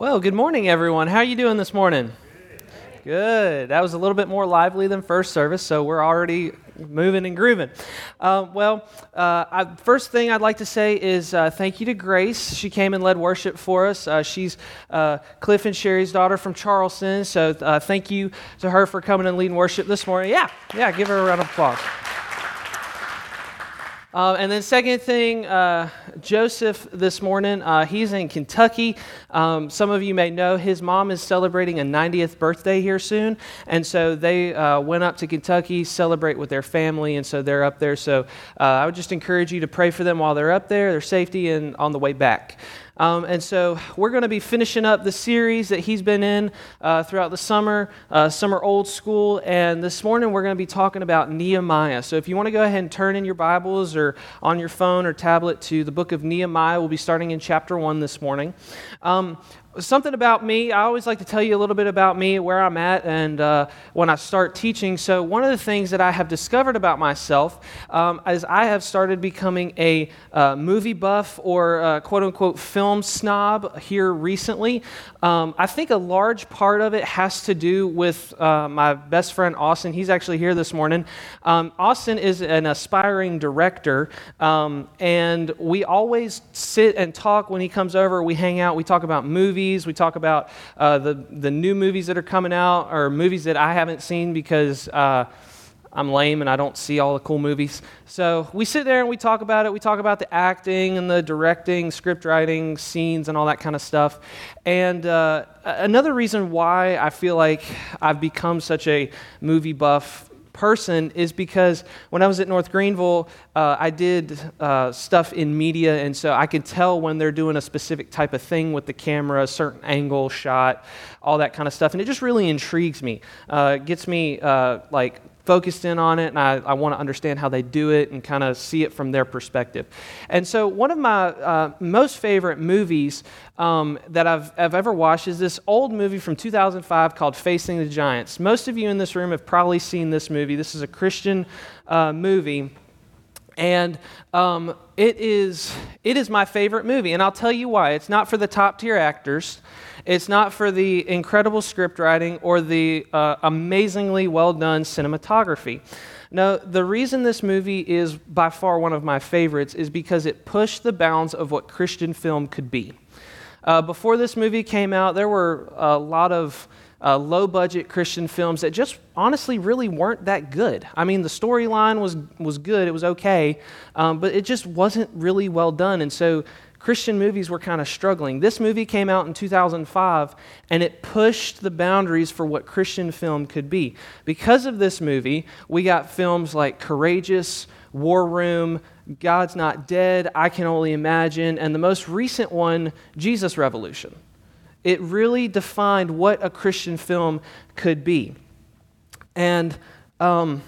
Well, good morning, everyone. How are you doing this morning? Good. That was a little bit more lively than first service, so we're already moving and grooving. Uh, well, uh, I, first thing I'd like to say is uh, thank you to Grace. She came and led worship for us. Uh, she's uh, Cliff and Sherry's daughter from Charleston, so uh, thank you to her for coming and leading worship this morning. Yeah, yeah, give her a round of applause. Uh, and then, second thing, uh, Joseph this morning, uh, he's in Kentucky. Um, some of you may know his mom is celebrating a 90th birthday here soon. And so they uh, went up to Kentucky, celebrate with their family. And so they're up there. So uh, I would just encourage you to pray for them while they're up there, their safety, and on the way back. Um, and so we're going to be finishing up the series that he's been in uh, throughout the summer, uh, Summer Old School. And this morning we're going to be talking about Nehemiah. So if you want to go ahead and turn in your Bibles or on your phone or tablet to the book of Nehemiah, we'll be starting in chapter 1 this morning. Um, something about me. I always like to tell you a little bit about me where i'm at and uh, when i start teaching. So one of the things that i have discovered about myself um, is i have started becoming a uh, movie buff or uh, quote unquote film snob here recently. Um, i think a large part of it has to do with uh, my best friend austin. He's actually here this morning. Um, austin is an aspiring director um, and we always sit and talk when he comes over. We hang out. We talk about movies movies. We talk about uh, the, the new movies that are coming out or movies that I haven't seen because uh, I'm lame and I don't see all the cool movies. So we sit there and we talk about it. We talk about the acting and the directing, script writing, scenes, and all that kind of stuff. And uh, another reason why I feel like I've become such a movie buff person is because when I was at North Greenville, uh, I did uh, stuff in media, and so I could tell when they're doing a specific type of thing with the camera, certain angle, shot, all that kind of stuff, and it just really intrigues me. Uh, gets me uh, like focused in on it, and I, I want to understand how they do it and kind of see it from their perspective. And so, one of my uh, most favorite movies um, that I've, I've ever watched is this old movie from 2005 called Facing the Giants. Most of you in this room have probably seen this movie. This is a Christian uh, movie. And um, it, is, it is my favorite movie. And I'll tell you why. It's not for the top tier actors. It's not for the incredible script writing or the uh, amazingly well done cinematography. No, the reason this movie is by far one of my favorites is because it pushed the bounds of what Christian film could be. Uh, before this movie came out, there were a lot of uh, low budget Christian films that just honestly really weren't that good. I mean, the storyline was, was good, it was okay, um, but it just wasn't really well done. And so Christian movies were kind of struggling. This movie came out in 2005 and it pushed the boundaries for what Christian film could be. Because of this movie, we got films like Courageous, War Room, God's Not Dead, I Can Only Imagine, and the most recent one, Jesus Revolution. It really defined what a Christian film could be. And um,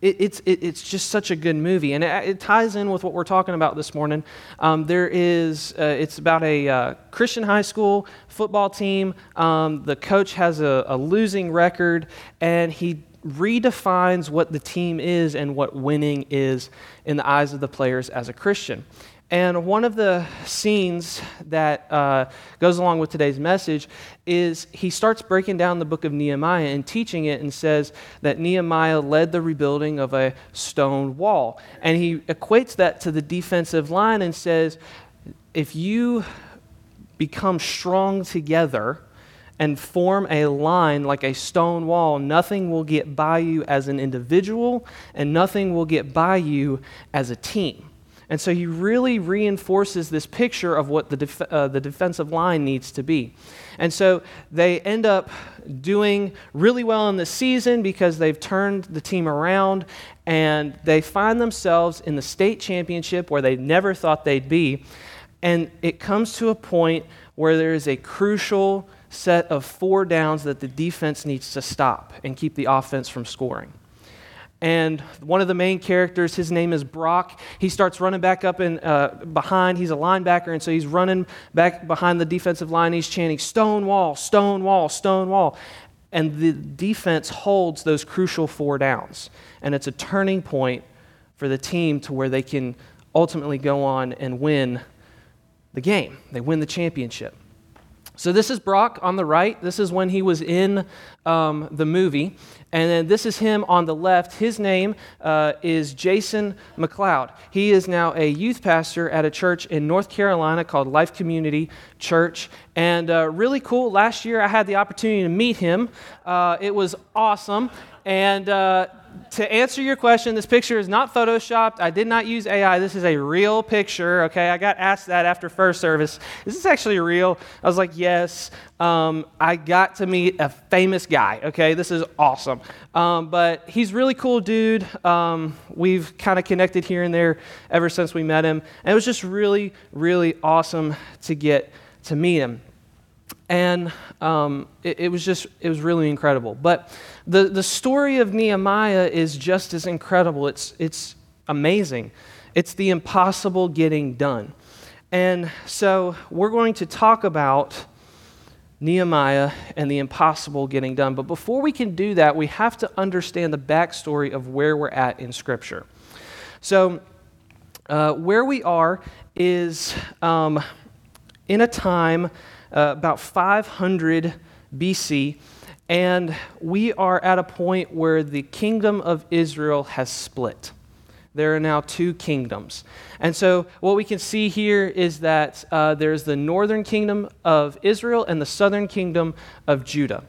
it, it's, it, it's just such a good movie. And it, it, ties in with what we're talking about this morning. Um, there is, uh, it's about a uh, Christian high school football team. Um, the coach has a, a losing record, and he redefines what the team is and what winning is in the eyes of the players as a Christian. And one of the scenes that uh, goes along with today's message is he starts breaking down the book of Nehemiah and teaching it and says that Nehemiah led the rebuilding of a stone wall. And he equates that to the defensive line and says, if you become strong together, and form a line like a stone wall, nothing will get by you as an individual, and nothing will get by you as a team. And so he really reinforces this picture of what the, def- uh, the defensive line needs to be. And so they end up doing really well in the season because they've turned the team around and they find themselves in the state championship where they never thought they'd be. And it comes to a point where there is a crucial set of four downs that the defense needs to stop and keep the offense from scoring. And one of the main characters, his name is Brock. He starts running back up and uh, behind. He's a linebacker, and so he's running back behind the defensive line. He's chanting, "Stone wall, stone wall, stone wall," and the defense holds those crucial four downs. And it's a turning point for the team to where they can ultimately go on and win the game. They win the championship. So this is Brock on the right. This is when he was in um, the movie. And then this is him on the left. His name uh, is Jason McLeod. He is now a youth pastor at a church in North Carolina called Life Community Church. And uh, really cool. Last year I had the opportunity to meet him. Uh, it was awesome. And uh, to answer your question, this picture is not photoshopped. I did not use AI. This is a real picture, okay? I got asked that after first service. Is this actually real? I was like, yes. Um, I got to meet a famous guy, okay? This is awesome. Um, but he's really cool dude. Um, we've kind of connected here and there ever since we met him. And it was just really, really awesome to get to meet him and um, it, it, was just it was really incredible. But the, the story of nehemiah is just as incredible. It's, it's amazing. It's the impossible getting done. And so we're going to talk about nehemiah and the impossible getting done. But before we can do that we have to understand the backstory of where we're at in scripture. So uh, where we are is um, in a time uh, about 500 BC, and we are at a point where the kingdom of Israel has split. There are now two kingdoms. And so, what we can see here is that uh, there's the northern kingdom of Israel and the southern kingdom of Judah.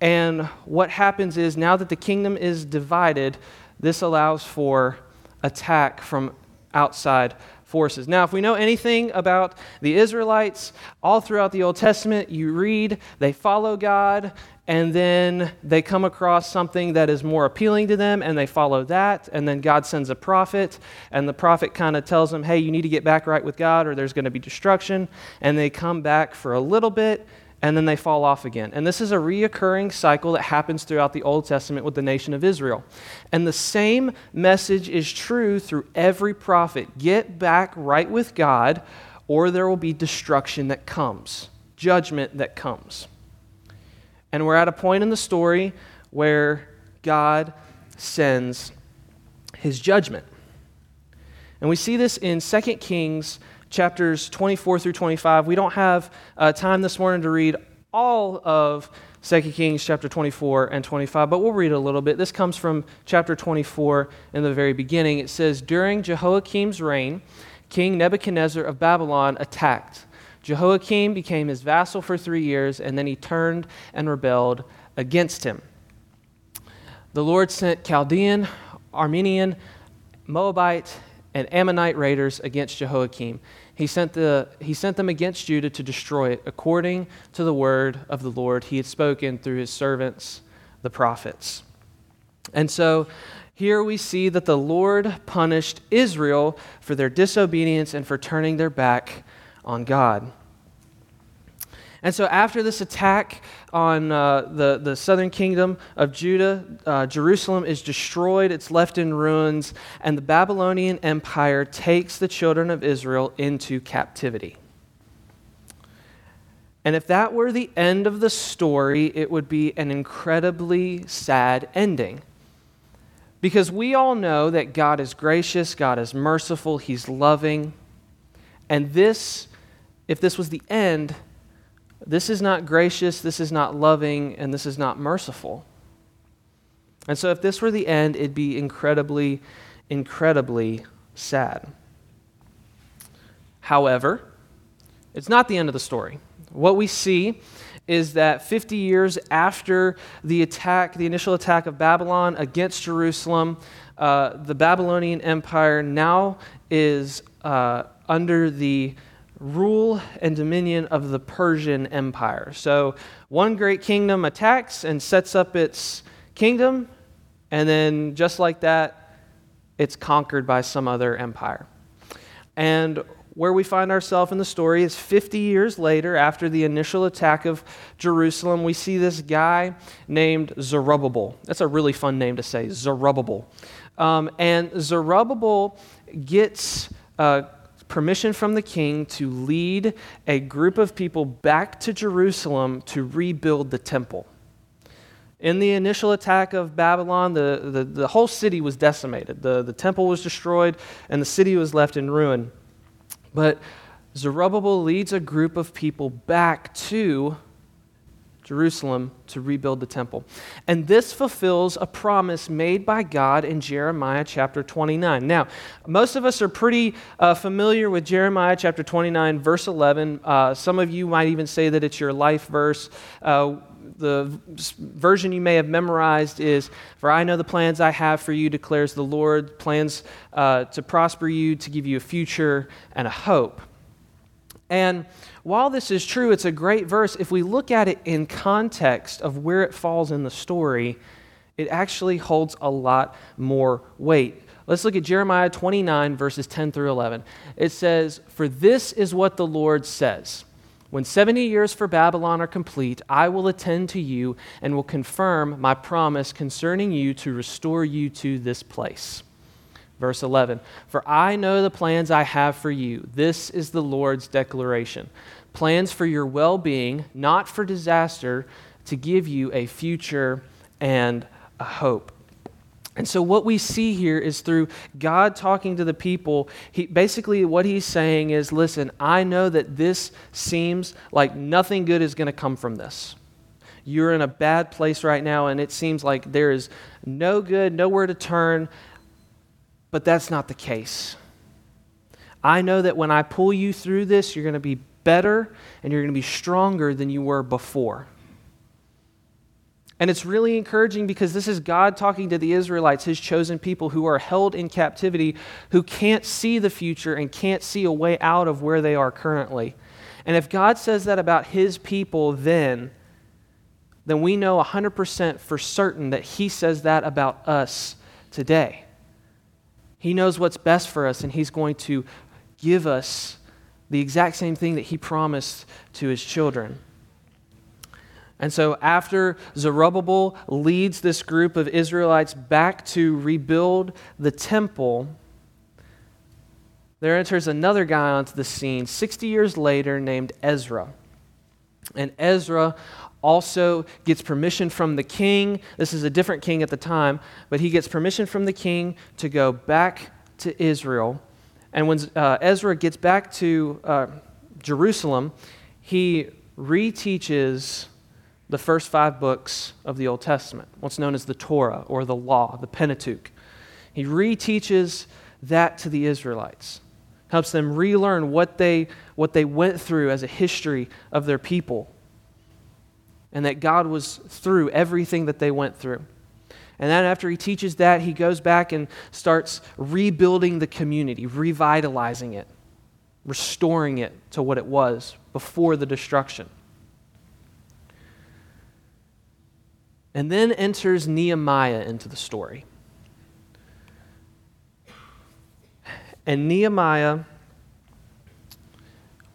And what happens is now that the kingdom is divided, this allows for attack from outside forces. Now, if we know anything about the Israelites, all throughout the Old Testament, you read they follow God, and then they come across something that is more appealing to them, and they follow that, and then God sends a prophet, and the prophet kind of tells them, hey, you need to get back right with God, or there's going to be destruction, and they come back for a little bit, and then they fall off again. And this is a reoccurring cycle that happens throughout the Old Testament with the nation of Israel. And the same message is true through every prophet get back right with God, or there will be destruction that comes, judgment that comes. And we're at a point in the story where God sends his judgment. And we see this in 2 Kings chapters 24 through 25. We don't have uh, time this morning to read all of 2 Kings chapter 24 and 25, but we'll read a little bit. This comes from chapter 24 in the very beginning. It says, During Jehoiakim's reign, King Nebuchadnezzar of Babylon attacked. Jehoiakim became his vassal for three years, and then he turned and rebelled against him. The Lord sent Chaldean, Aramean, Moabite, and Ammonite raiders against Jehoiakim he sent, the, he sent them against Judah to destroy it, according to the word of the Lord he had spoken through his servants, the prophets. And so here we see that the Lord punished Israel for their disobedience and for turning their back on God. And so, after this attack on uh, the, the southern kingdom of Judah, uh, Jerusalem is destroyed, it's left in ruins, and the Babylonian Empire takes the children of Israel into captivity. And if that were the end of the story, it would be an incredibly sad ending. Because we all know that God is gracious, God is merciful, He's loving. And this, if this was the end, this is not gracious, this is not loving, and this is not merciful. And so, if this were the end, it'd be incredibly, incredibly sad. However, it's not the end of the story. What we see is that 50 years after the attack, the initial attack of Babylon against Jerusalem, uh, the Babylonian Empire now is uh, under the rule and dominion of the Persian Empire. So, one great kingdom attacks and sets up its kingdom, and then just like that, it's conquered by some other empire. And where we find ourselves in the story is 50 years later, after the initial attack of Jerusalem, we see this guy named Zerubbabel. That's a really fun name to say, Zerubbabel. Um, and Zerubbabel gets uh, permission from the king to lead a group of people back to Jerusalem to rebuild the temple. In the initial attack of Babylon, the, the, the, whole city was decimated. The, the temple was destroyed, and the city was left in ruin. But Zerubbabel leads a group of people back to Jerusalem to rebuild the temple. And this fulfills a promise made by God in Jeremiah chapter 29. Now, most of us are pretty uh, familiar with Jeremiah chapter 29, verse 11. Uh, some of you might even say that it's your life verse. Uh, the version you may have memorized is For I know the plans I have for you, declares the Lord, plans uh, to prosper you, to give you a future and a hope. And while this is true, it's a great verse. If we look at it in context of where it falls in the story, it actually holds a lot more weight. Let's look at Jeremiah 29, verses 10 through 11. It says, For this is what the Lord says When 70 years for Babylon are complete, I will attend to you and will confirm my promise concerning you to restore you to this place. Verse 11 For I know the plans I have for you. This is the Lord's declaration plans for your well being, not for disaster, to give you a future and a hope. And so, what we see here is through God talking to the people, he, basically what he's saying is listen, I know that this seems like nothing good is going to come from this. You're in a bad place right now, and it seems like there is no good, nowhere to turn, but that's not the case. I know that when I pull you through this, you're going to be better and you're going to be stronger than you were before. And it's really encouraging because this is God talking to the Israelites, his chosen people who are held in captivity, who can't see the future and can't see a way out of where they are currently. And if God says that about his people then, then we know 100% for certain that he says that about us today. He knows what's best for us, and he's going to give us the exact same thing that he promised to his children. And so, after Zerubbabel leads this group of Israelites back to rebuild the temple, there enters another guy onto the scene 60 years later named Ezra. And Ezra also gets permission from the king. This is a different king at the time, but he gets permission from the king to go back to Israel and when uh, Ezra gets back to uh, Jerusalem, he reteaches the first five books of the Old Testament, what's known as the Torah or the Law, the Pentateuch. He reteaches that to the Israelites, helps them relearn what they, what they went through as a history of their people, and that God was through everything that they went through. And then after he teaches that, he goes back and starts rebuilding the community, revitalizing it, restoring it to what it was before the destruction. And then enters Nehemiah into the story. And Nehemiah,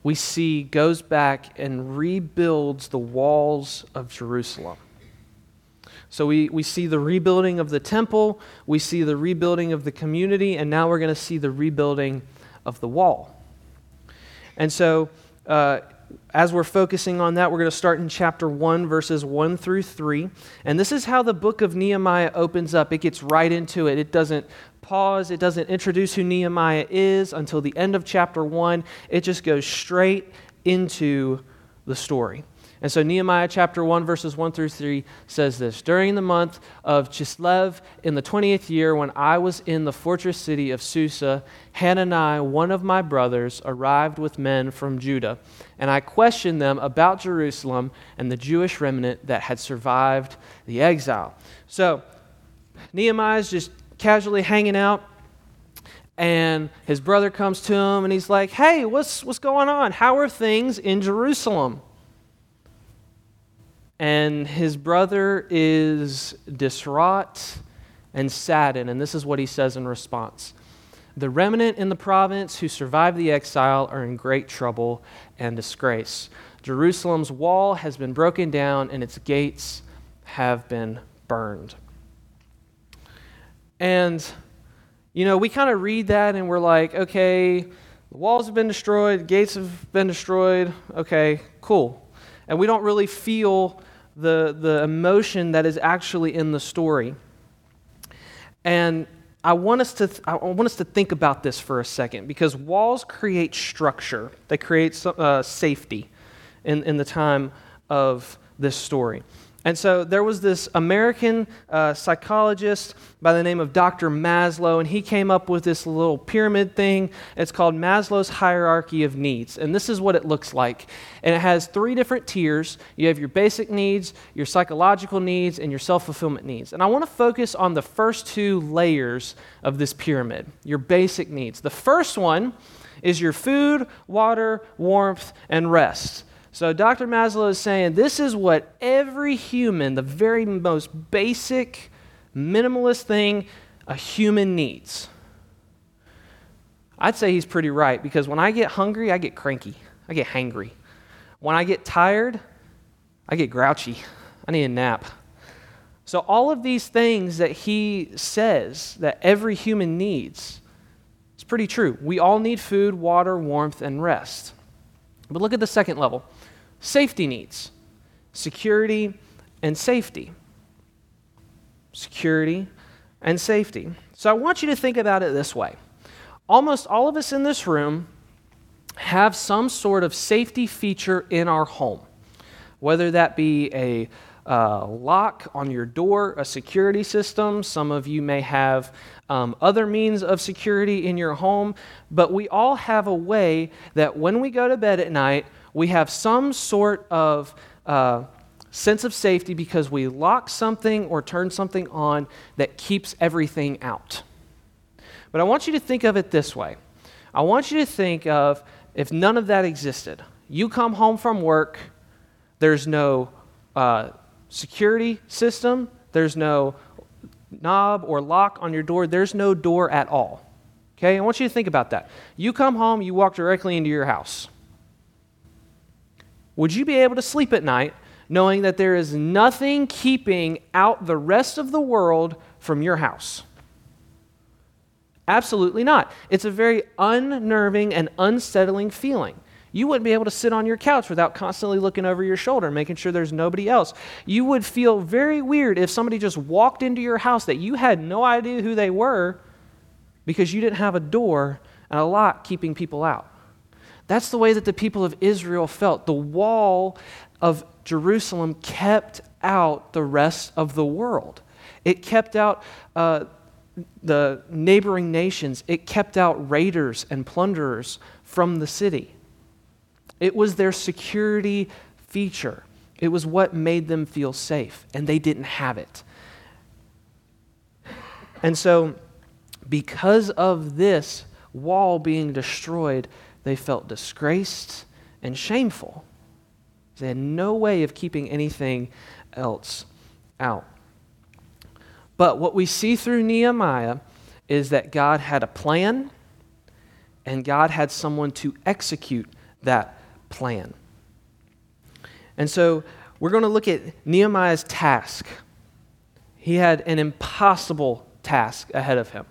we see, goes back and rebuilds the walls of Jerusalem. So we, we see the rebuilding of the temple, we see the rebuilding of the community, and now we're going to see the rebuilding of the wall. And so, uh, as we're focusing on that, we're going to start in chapter 1, verses 1 through 3. And this is how the book of Nehemiah opens up. It gets right into it. It doesn't pause, it doesn't introduce who Nehemiah is until the end of chapter 1. It just goes straight into the story. And so Nehemiah chapter 1, verses 1 through 3 says this During the month of Chislev, in the 20th year, when I was in the fortress city of Susa, Hanani, one of my brothers, arrived with men from Judah. And I questioned them about Jerusalem and the Jewish remnant that had survived the exile. So Nehemiah is just casually hanging out. And his brother comes to him and he's like, Hey, what's, what's going on? How are things in Jerusalem? And his brother is distraught and saddened. And this is what he says in response The remnant in the province who survived the exile are in great trouble and disgrace. Jerusalem's wall has been broken down, and its gates have been burned. And, you know, we kind of read that and we're like, okay, the walls have been destroyed, gates have been destroyed. Okay, cool. And we don't really feel the, the emotion that is actually in the story. And I want, us to th- I want us to think about this for a second because walls create structure, they create uh, safety in, in the time of this story. And so there was this American uh, psychologist by the name of Dr. Maslow, and he came up with this little pyramid thing. It's called Maslow's Hierarchy of Needs. And this is what it looks like. And it has three different tiers you have your basic needs, your psychological needs, and your self fulfillment needs. And I want to focus on the first two layers of this pyramid your basic needs. The first one is your food, water, warmth, and rest. So Dr. Maslow is saying this is what every human, the very most basic, minimalist thing a human needs. I'd say he's pretty right because when I get hungry, I get cranky. I get hangry. When I get tired, I get grouchy. I need a nap. So, all of these things that he says that every human needs, it's pretty true. We all need food, water, warmth, and rest. But look at the second level safety needs security and safety. Security and safety. So I want you to think about it this way. Almost all of us in this room have some sort of safety feature in our home, whether that be a uh, lock on your door, a security system. Some of you may have um, other means of security in your home, but we all have a way that when we go to bed at night, we have some sort of uh, sense of safety because we lock something or turn something on that keeps everything out. But I want you to think of it this way I want you to think of if none of that existed. You come home from work, there's no uh, security system, there's no knob or lock on your door, there's no door at all. Okay, I want you to think about that. You come home, you walk directly into your house. Would you be able to sleep at night knowing that there is nothing keeping out the rest of the world from your house? Absolutely not. It's a very unnerving and unsettling feeling. You wouldn't be able to sit on your couch without constantly looking over your shoulder, making sure there's nobody else. You would feel very weird if somebody just walked into your house that you had no idea who they were because you didn't have a door and a lock keeping people out. That's the way that the people of Israel felt. The wall of Jerusalem kept out the rest of the world. It kept out uh, the neighboring nations, it kept out raiders and plunderers from the city. It was their security feature. It was what made them feel safe, and they didn't have it. And so, because of this wall being destroyed, they felt disgraced and shameful. They had no way of keeping anything else out. But what we see through Nehemiah is that God had a plan and God had someone to execute that plan. And so we're going to look at Nehemiah's task. He had an impossible task ahead of him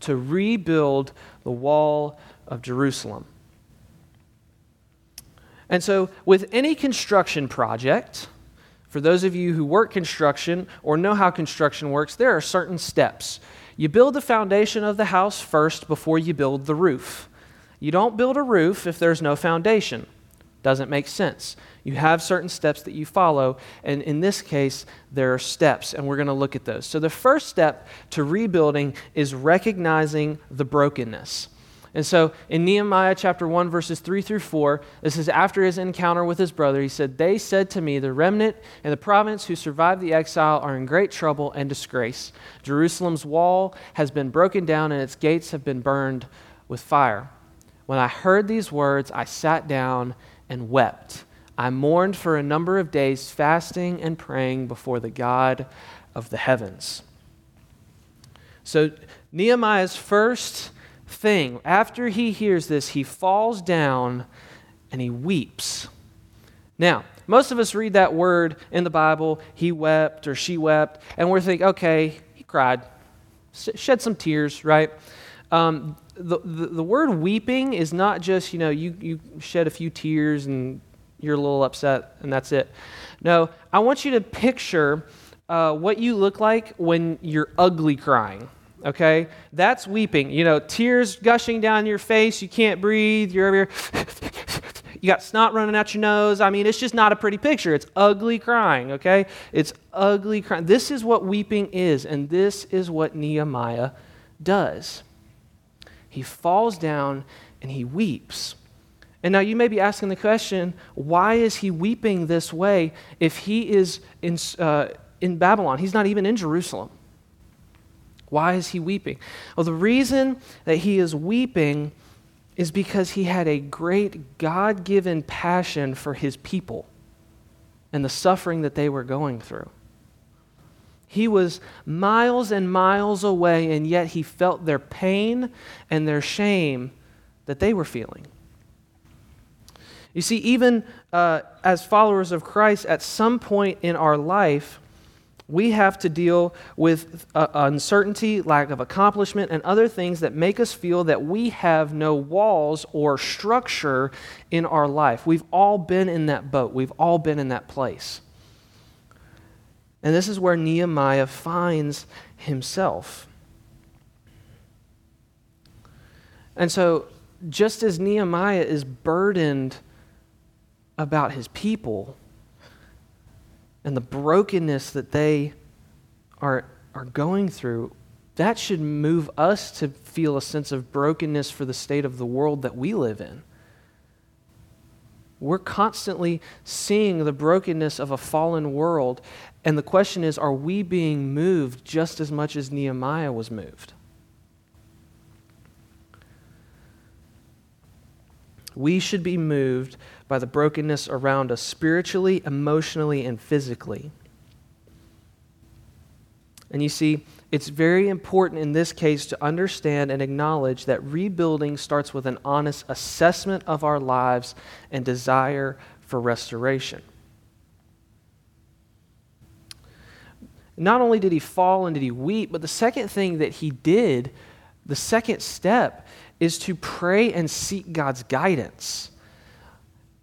to rebuild the wall of Jerusalem. And so, with any construction project, for those of you who work construction or know how construction works, there are certain steps. You build the foundation of the house first before you build the roof. You don't build a roof if there's no foundation. Doesn't make sense. You have certain steps that you follow, and in this case, there are steps, and we're going to look at those. So, the first step to rebuilding is recognizing the brokenness. And so in Nehemiah chapter 1, verses 3 through 4, this is after his encounter with his brother. He said, They said to me, The remnant and the province who survived the exile are in great trouble and disgrace. Jerusalem's wall has been broken down and its gates have been burned with fire. When I heard these words, I sat down and wept. I mourned for a number of days, fasting and praying before the God of the heavens. So, Nehemiah's first thing. After he hears this, he falls down and he weeps. Now, most of us read that word in the Bible, he wept or she wept, and we're thinking, okay, he cried, shed some tears, right? Um, the, the, word weeping is not just, you know, you, you shed a few tears and you're a little upset and that's it. No, I want you to picture uh, what you look like when you're ugly crying okay? That's weeping. You know, tears gushing down your face, you can't breathe, you're over here, you got snot running out your nose. I mean, it's just not a pretty picture. It's ugly crying, okay? It's ugly crying. This is what weeping is, and this is what Nehemiah does. He falls down and he weeps. And now you may be asking the question why is he weeping this way if he is in, uh, in Babylon? He's not even in Jerusalem. Why is he weeping? Well, the reason that he is weeping is because he had a great God given passion for his people and the suffering that they were going through. He was miles and miles away, and yet he felt their pain and their shame that they were feeling. You see, even uh, as followers of Christ, at some point in our life, we have to deal with uh, uncertainty, lack of accomplishment, and other things that make us feel that we have no walls or structure in our life. We've all been in that boat, we've all been in that place. And this is where Nehemiah finds himself. And so, just as Nehemiah is burdened about his people and the brokenness that they are, are going through, that should move us to feel a sense of brokenness for the state of the world that we live in. We're constantly seeing the brokenness of a fallen world, and the question is are we being moved just as much as Nehemiah was moved? We should be moved by the brokenness around us spiritually, emotionally, and physically. And you see, it's very important in this case to understand and acknowledge that rebuilding starts with an honest assessment of our lives and desire for restoration. Not only did he fall and did he weep, but the second thing that he did, the second step, is to pray and seek God's guidance.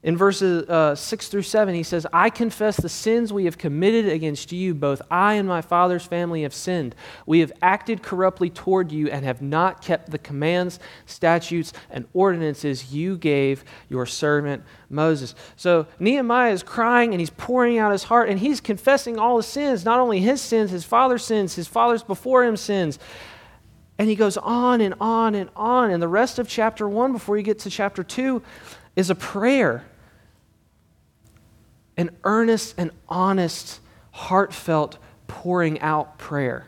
In verses uh, 6 through 7, he says, I confess the sins we have committed against you. Both I and my father's family have sinned. We have acted corruptly toward you and have not kept the commands, statutes, and ordinances you gave your servant Moses. So Nehemiah is crying and he's pouring out his heart and he's confessing all his sins, not only his sins, his father's sins, his father's before him sins. And he goes on and on and on. And the rest of chapter 1, before you get to chapter 2, is a prayer an earnest and honest, heartfelt pouring out prayer,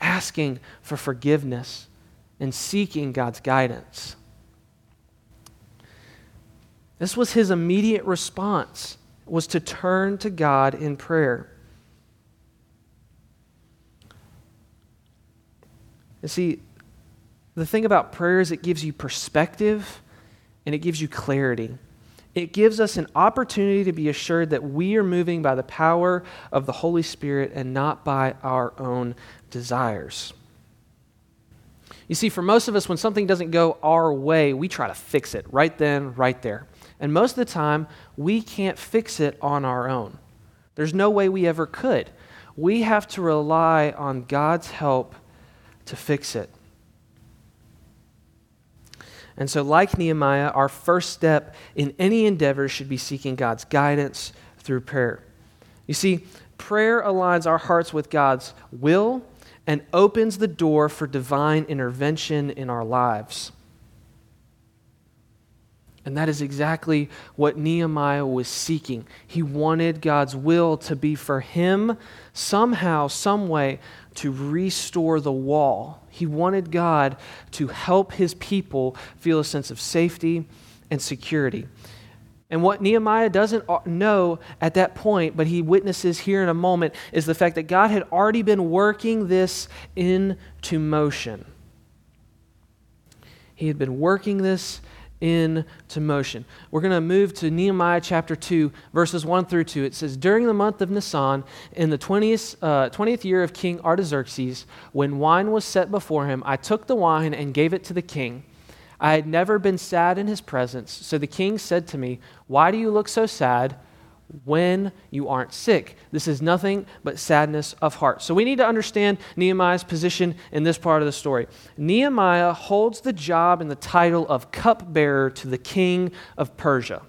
asking for forgiveness and seeking God's guidance. This was his immediate response was to turn to God in prayer. You see, the thing about prayer is it gives you perspective and it gives you clarity. It gives us an opportunity to be assured that we are moving by the power of the Holy Spirit and not by our own desires. You see, for most of us, when something doesn't go our way, we try to fix it right then, right there. And most of the time, we can't fix it on our own. There's no way we ever could. We have to rely on God's help to fix it. And so, like Nehemiah, our first step in any endeavor should be seeking God's guidance through prayer. You see, prayer aligns our hearts with God's will and opens the door for divine intervention in our lives. And that is exactly what Nehemiah was seeking. He wanted God's will to be for him somehow, some way, to restore the wall. He wanted God to help his people feel a sense of safety and security. And what Nehemiah doesn't know at that point, but he witnesses here in a moment, is the fact that God had already been working this into motion. He had been working this into motion. We're going to move to Nehemiah chapter 2, verses 1 through 2. It says, During the month of Nisan, in the 20th, uh, 20th year of King Artaxerxes, when wine was set before him, I took the wine and gave it to the king. I had never been sad in his presence. So the king said to me, Why do you look so sad? When you aren't sick. This is nothing but sadness of heart. So we need to understand Nehemiah's position in this part of the story. Nehemiah holds the job and the title of cupbearer to the king of Persia.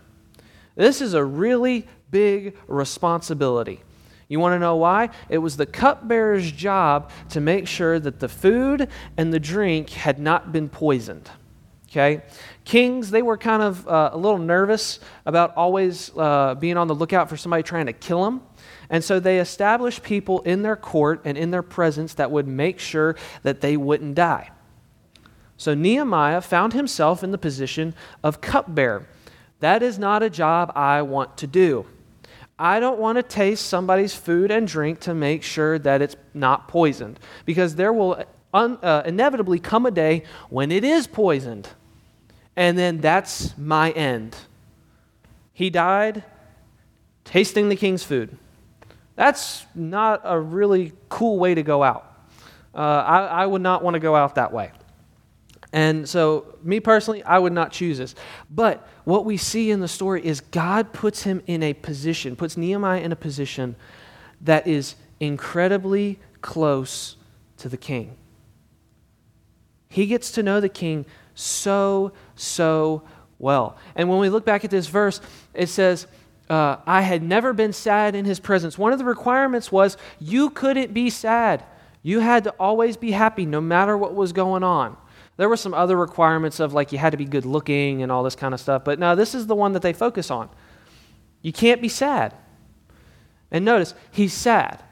This is a really big responsibility. You want to know why? It was the cupbearer's job to make sure that the food and the drink had not been poisoned. Okay? Kings, they were kind of uh, a little nervous about always uh, being on the lookout for somebody trying to kill them. And so they established people in their court and in their presence that would make sure that they wouldn't die. So Nehemiah found himself in the position of cupbearer. That is not a job I want to do. I don't want to taste somebody's food and drink to make sure that it's not poisoned because there will un- uh, inevitably come a day when it is poisoned and then that's my end. He died tasting the king's food. That's not a really cool way to go out. Uh, I, I would not want to go out that way. And so, me personally, I would not choose this. But what we see in the story is God puts him in a position, puts Nehemiah in a position that is incredibly close to the king. He gets to know the king so, so well. And when we look back at this verse, it says, uh, I had never been sad in his presence. One of the requirements was you couldn't be sad. You had to always be happy no matter what was going on. There were some other requirements of like you had to be good looking and all this kind of stuff, but now this is the one that they focus on. You can't be sad. And notice, he's sad.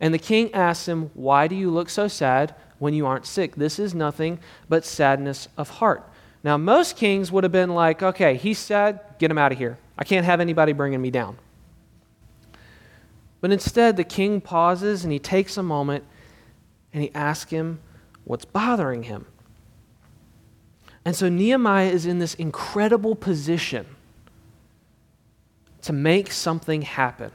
And the king asks him, Why do you look so sad? when you aren't sick. This is nothing but sadness of heart. Now, most kings would have been like, okay, he's sad, get him out of here. I can't have anybody bringing me down. But instead, the king pauses and he takes a moment and he asks him what's bothering him. And so Nehemiah is in this incredible position to make something happen.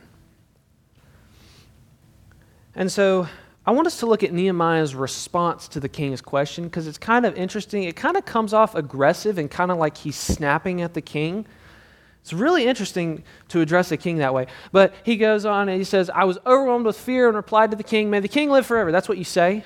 And so I want us to look at Nehemiah's response to the king's question because it's kind of interesting. It kind of comes off aggressive and kind of like he's snapping at the king. It's really interesting to address the king that way. But he goes on and he says, I was overwhelmed with fear and replied to the king, May the king live forever. That's what you say.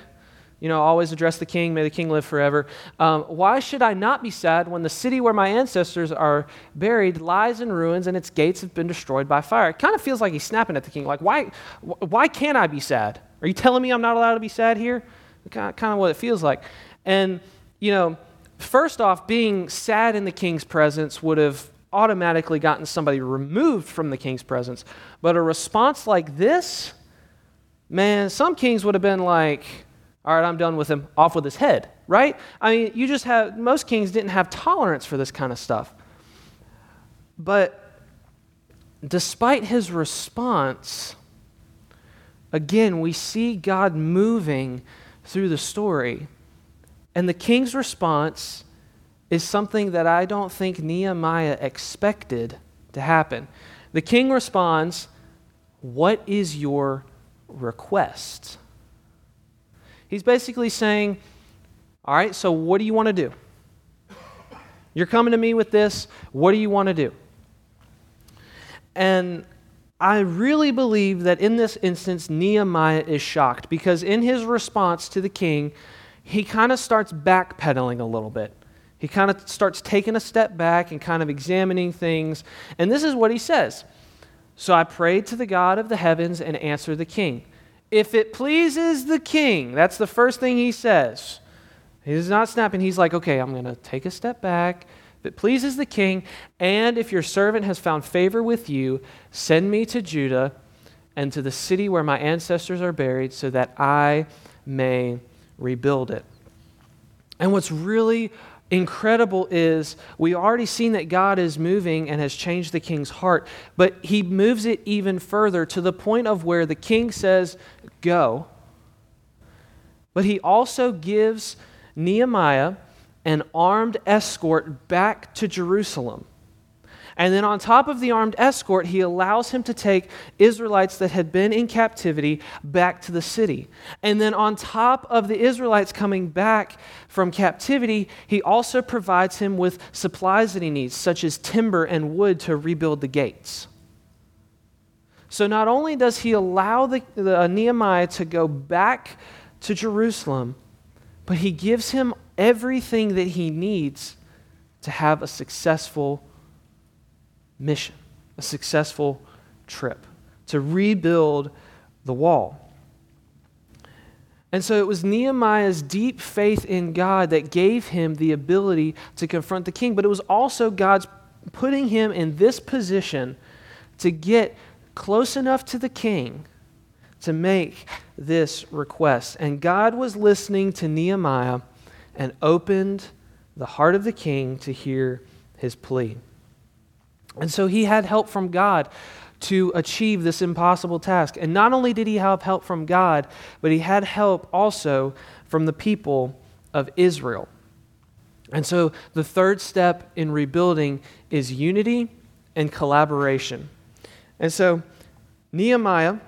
You know, always address the king, may the king live forever. Um, why should I not be sad when the city where my ancestors are buried lies in ruins and its gates have been destroyed by fire? It kind of feels like he's snapping at the king. Like, why, why can't I be sad? Are you telling me I'm not allowed to be sad here? Kind of what it feels like. And, you know, first off, being sad in the king's presence would have automatically gotten somebody removed from the king's presence. But a response like this, man, some kings would have been like, all right, I'm done with him, off with his head, right? I mean, you just have, most kings didn't have tolerance for this kind of stuff. But despite his response, again, we see God moving through the story. And the king's response is something that I don't think Nehemiah expected to happen. The king responds, What is your request? He's basically saying, All right, so what do you want to do? You're coming to me with this. What do you want to do? And I really believe that in this instance, Nehemiah is shocked because in his response to the king, he kind of starts backpedaling a little bit. He kind of starts taking a step back and kind of examining things. And this is what he says So I prayed to the God of the heavens and answered the king. If it pleases the king, that's the first thing he says. He's not snapping. He's like, okay, I'm going to take a step back it pleases the king, and if your servant has found favor with you, send me to Judah and to the city where my ancestors are buried, so that I may rebuild it. And what's really incredible is we've already seen that God is moving and has changed the king's heart, but he moves it even further to the point of where the king says, Go. But he also gives Nehemiah an armed escort back to Jerusalem. And then, on top of the armed escort, he allows him to take Israelites that had been in captivity back to the city. And then, on top of the Israelites coming back from captivity, he also provides him with supplies that he needs, such as timber and wood to rebuild the gates. So not only does he allow the, the, uh, Nehemiah to go back to Jerusalem, but he gives him everything that he needs to have a successful mission, a successful trip, to rebuild the wall. And so it was Nehemiah's deep faith in God that gave him the ability to confront the king, but it was also God's putting him in this position to get close enough to the king to make this request. And God was listening to Nehemiah and opened the heart of the king to hear his plea. And so he had help from God to achieve this impossible task. And not only did he have help from God, but he had help also from the people of Israel. And so the third step in rebuilding is unity and collaboration. And so Nehemiah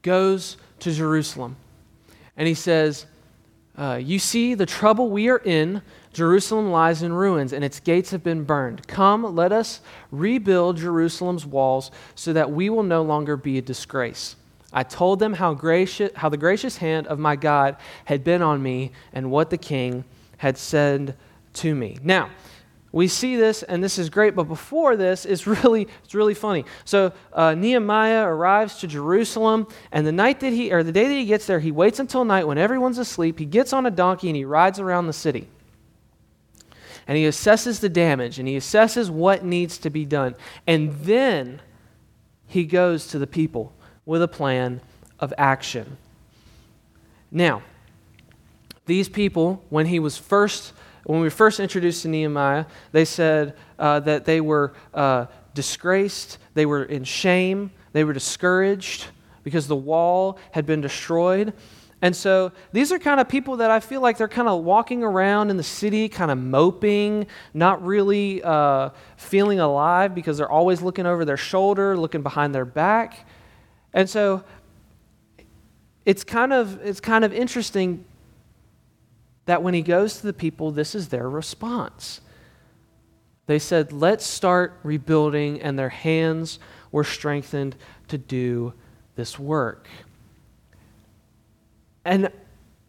goes to Jerusalem and he says, uh, You see the trouble we are in. Jerusalem lies in ruins and its gates have been burned. Come, let us rebuild Jerusalem's walls so that we will no longer be a disgrace. I told them how, gracious, how the gracious hand of my God had been on me and what the king had said to me. Now, we see this, and this is great, but before this, it's really, it's really funny. So uh, Nehemiah arrives to Jerusalem, and the night that he, or the day that he gets there, he waits until night when everyone's asleep. He gets on a donkey and he rides around the city. And he assesses the damage and he assesses what needs to be done. And then he goes to the people with a plan of action. Now, these people, when he was first when we first introduced to Nehemiah, they said uh, that they were uh, disgraced, they were in shame, they were discouraged because the wall had been destroyed. And so these are kind of people that I feel like they're kind of walking around in the city, kind of moping, not really uh, feeling alive because they're always looking over their shoulder, looking behind their back. And so it's kind of, it's kind of interesting that when he goes to the people, this is their response. They said, Let's start rebuilding, and their hands were strengthened to do this work. And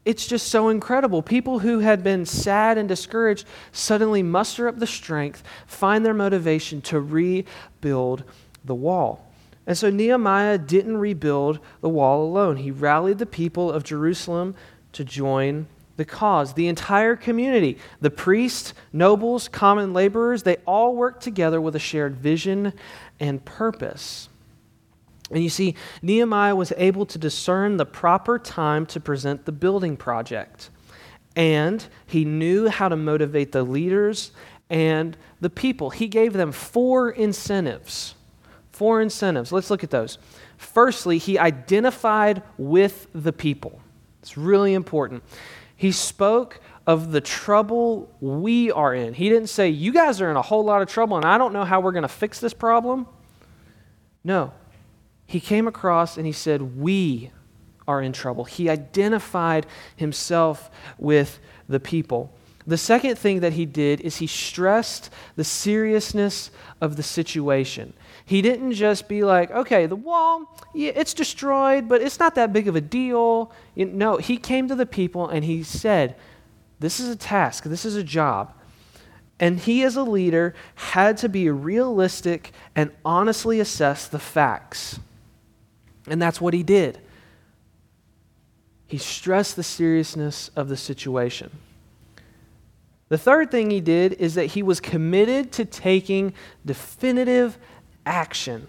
it's just so incredible. People who had been sad and discouraged suddenly muster up the strength, find their motivation to rebuild the wall. And so Nehemiah didn't rebuild the wall alone. He rallied the people of Jerusalem to join the cause. The entire community, the priests, nobles, common laborers, they all work together with a shared vision and purpose. And you see, Nehemiah was able to discern the proper time to present the building project. And he knew how to motivate the leaders and the people. He gave them four incentives. Four incentives. Let's look at those. Firstly, he identified with the people. It's really important. He spoke of the trouble we are in. He didn't say, You guys are in a whole lot of trouble and I don't know how we're going to fix this problem. No. He came across and he said, We are in trouble. He identified himself with the people. The second thing that he did is he stressed the seriousness of the situation. He didn't just be like, okay, the wall, yeah, it's destroyed, but it's not that big of a deal. no, he came to the people and he said, this is a task, this is a job. And he, as a leader, had to be realistic and honestly assess the facts. And that's what he did. He stressed the seriousness of the situation. The third thing he did is that he was committed to taking definitive action.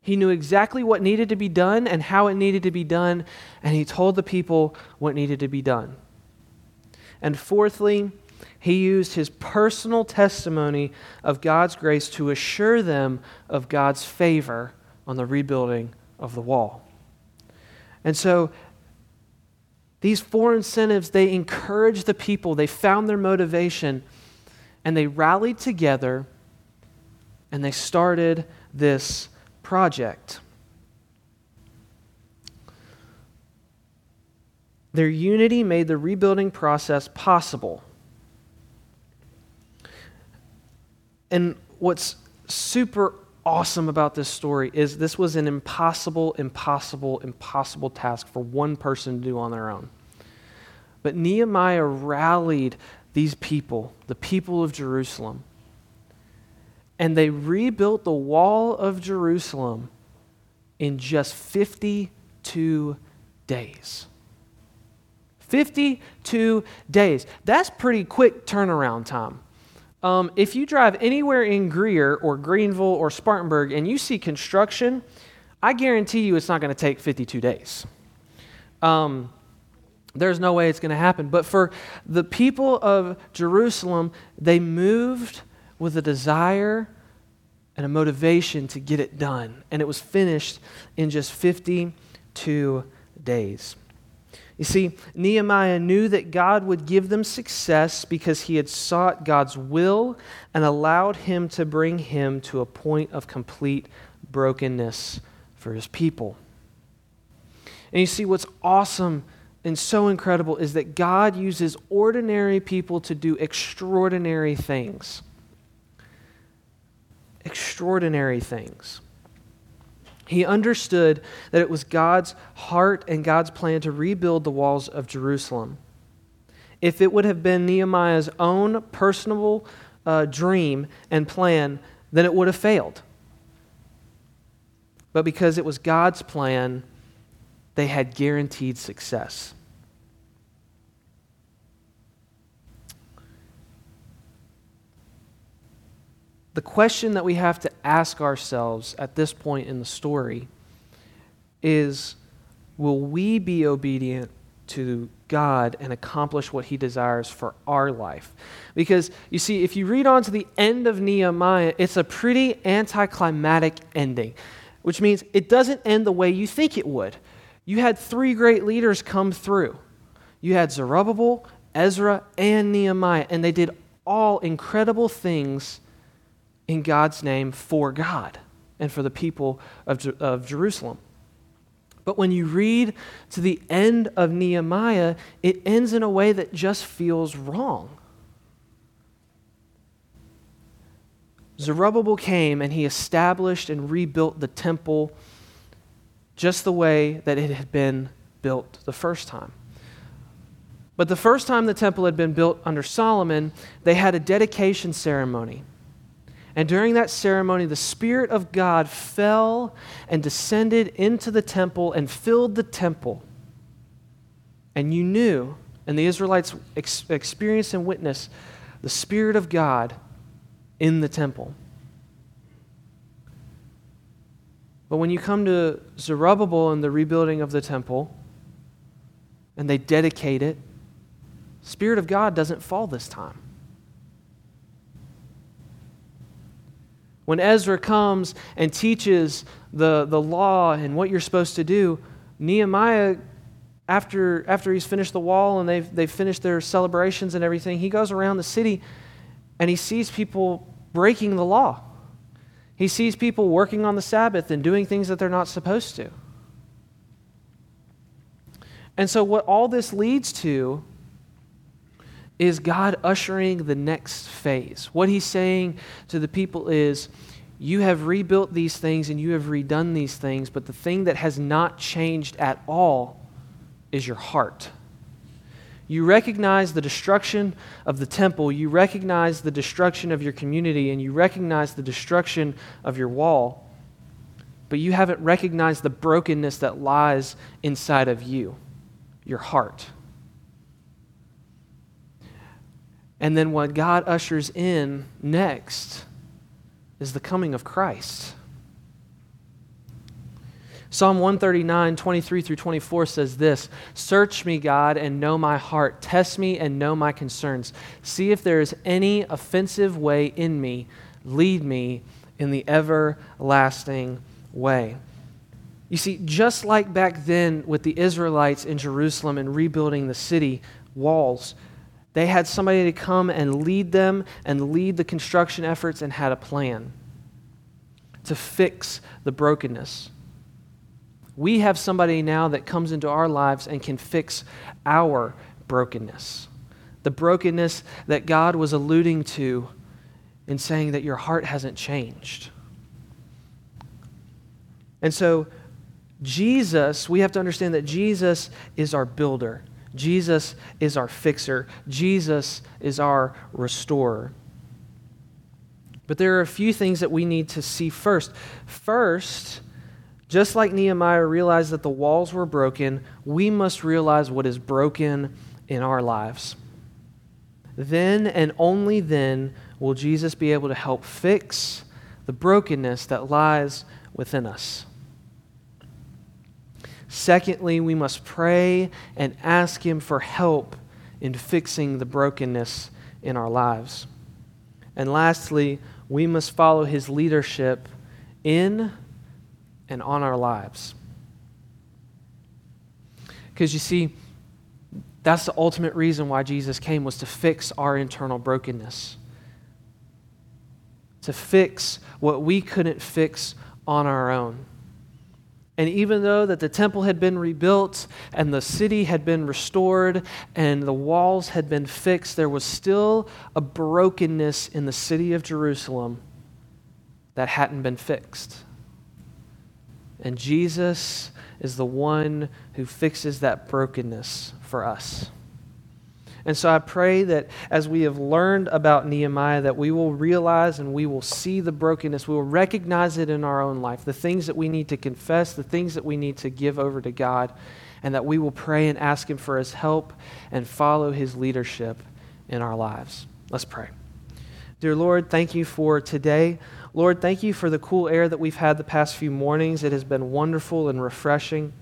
He knew exactly what needed to be done and how it needed to be done, and he told the people what needed to be done. And fourthly, he used his personal testimony of God's grace to assure them of God's favor on the rebuilding of the wall. And so these four incentives, they encouraged the people, they found their motivation, and they rallied together and they started this project. Their unity made the rebuilding process possible. And what's super awesome about this story is this was an impossible, impossible, impossible task for one person to do on their own. But Nehemiah rallied these people, the people of Jerusalem, and they rebuilt the wall of Jerusalem in just 52 days. 52 days. That's pretty quick turnaround time. Um, if you drive anywhere in Greer or Greenville or Spartanburg and you see construction, I guarantee you it's not going to take 52 days. Um, there's no way it's going to happen. But for the people of Jerusalem, they moved with a desire and a motivation to get it done. And it was finished in just 52 days. You see, Nehemiah knew that God would give them success because he had sought God's will and allowed him to bring him to a point of complete brokenness for his people. And you see, what's awesome and so incredible is that God uses ordinary people to do extraordinary things. Extraordinary things. He understood that it was God's heart and God's plan to rebuild the walls of Jerusalem. If it would have been Nehemiah's own personal uh, dream and plan, then it would have failed. But because it was God's plan, they had guaranteed success. The question that we have to ask ourselves at this point in the story is will we be obedient to God and accomplish what He desires for our life? Because you see, if you read on to the end of Nehemiah, it's a pretty anticlimactic ending, which means it doesn't end the way you think it would. You had three great leaders come through. You had Zerubbabel, Ezra, and Nehemiah, and they did all incredible things in God's name for God and for the people of, of Jerusalem. But when you read to the end of Nehemiah, it ends in a way that just feels wrong. Zerubbabel came and he established and rebuilt the temple just the way that it had been built the first time. But the first time the temple had been built under Solomon, they had a dedication ceremony. And during that ceremony, the Spirit of God fell and descended into the temple and filled the temple. And you knew, and the Israelites ex- experienced and witnessed the Spirit of God in the temple. But when you come to Zerubbabel and the rebuilding of the temple, and they dedicate it, Spirit of God doesn't fall this time. When Ezra comes and teaches the, the law and what you're supposed to do, Nehemiah, after, after he's finished the wall and they've, they've finished their celebrations and everything, he goes around the city and he sees people breaking the law. He sees people working on the Sabbath and doing things that they're not supposed to. And so, what all this leads to is God ushering the next phase. What he's saying to the people is, You have rebuilt these things and you have redone these things, but the thing that has not changed at all is your heart. You recognize the destruction of the temple, you recognize the destruction of your community, and you recognize the destruction of your wall, but you haven't recognized the brokenness that lies inside of you, your heart. And then what God ushers in next is the coming of Christ. Psalm 139, 23 through 24 says this Search me, God, and know my heart. Test me and know my concerns. See if there is any offensive way in me. Lead me in the everlasting way. You see, just like back then with the Israelites in Jerusalem and rebuilding the city walls, they had somebody to come and lead them and lead the construction efforts and had a plan to fix the brokenness. We have somebody now that comes into our lives and can fix our brokenness. The brokenness that God was alluding to in saying that your heart hasn't changed. And so, Jesus, we have to understand that Jesus is our builder. Jesus is our fixer. Jesus is our restorer. But there are a few things that we need to see first. First, just like Nehemiah realized that the walls were broken, we must realize what is broken in our lives. Then and only then will Jesus be able to help fix the brokenness that lies within us. Secondly, we must pray and ask Him for help in fixing the brokenness in our lives. And lastly, we must follow His leadership in and on our lives. Because you see, that's the ultimate reason why Jesus came was to fix our internal brokenness. To fix what we couldn't fix on our own. And even though that the temple had been rebuilt and the city had been restored and the walls had been fixed, there was still a brokenness in the city of Jerusalem that hadn't been fixed. And Jesus is the one who fixes that brokenness for us. And so I pray that as we have learned about Nehemiah, that we will realize and we will see the brokenness. We will recognize it in our own life, the things that we need to confess, the things that we need to give over to God, and that we will pray and ask Him for His help and follow His leadership in our lives. Let's pray. Dear Lord, thank you for today. Lord, thank you for the cool air that we've had the past few mornings. It has been wonderful and refreshing.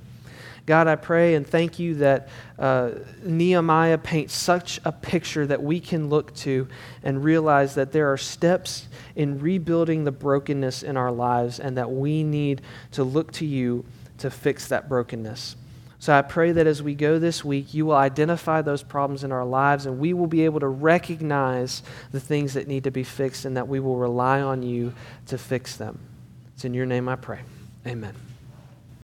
God, I pray and thank you that uh, Nehemiah paints such a picture that we can look to and realize that there are steps in rebuilding the brokenness in our lives and that we need to look to you to fix that brokenness. So I pray that as we go this week, you will identify those problems in our lives and we will be able to recognize the things that need to be fixed and that we will rely on you to fix them. It's in your name I pray. Amen.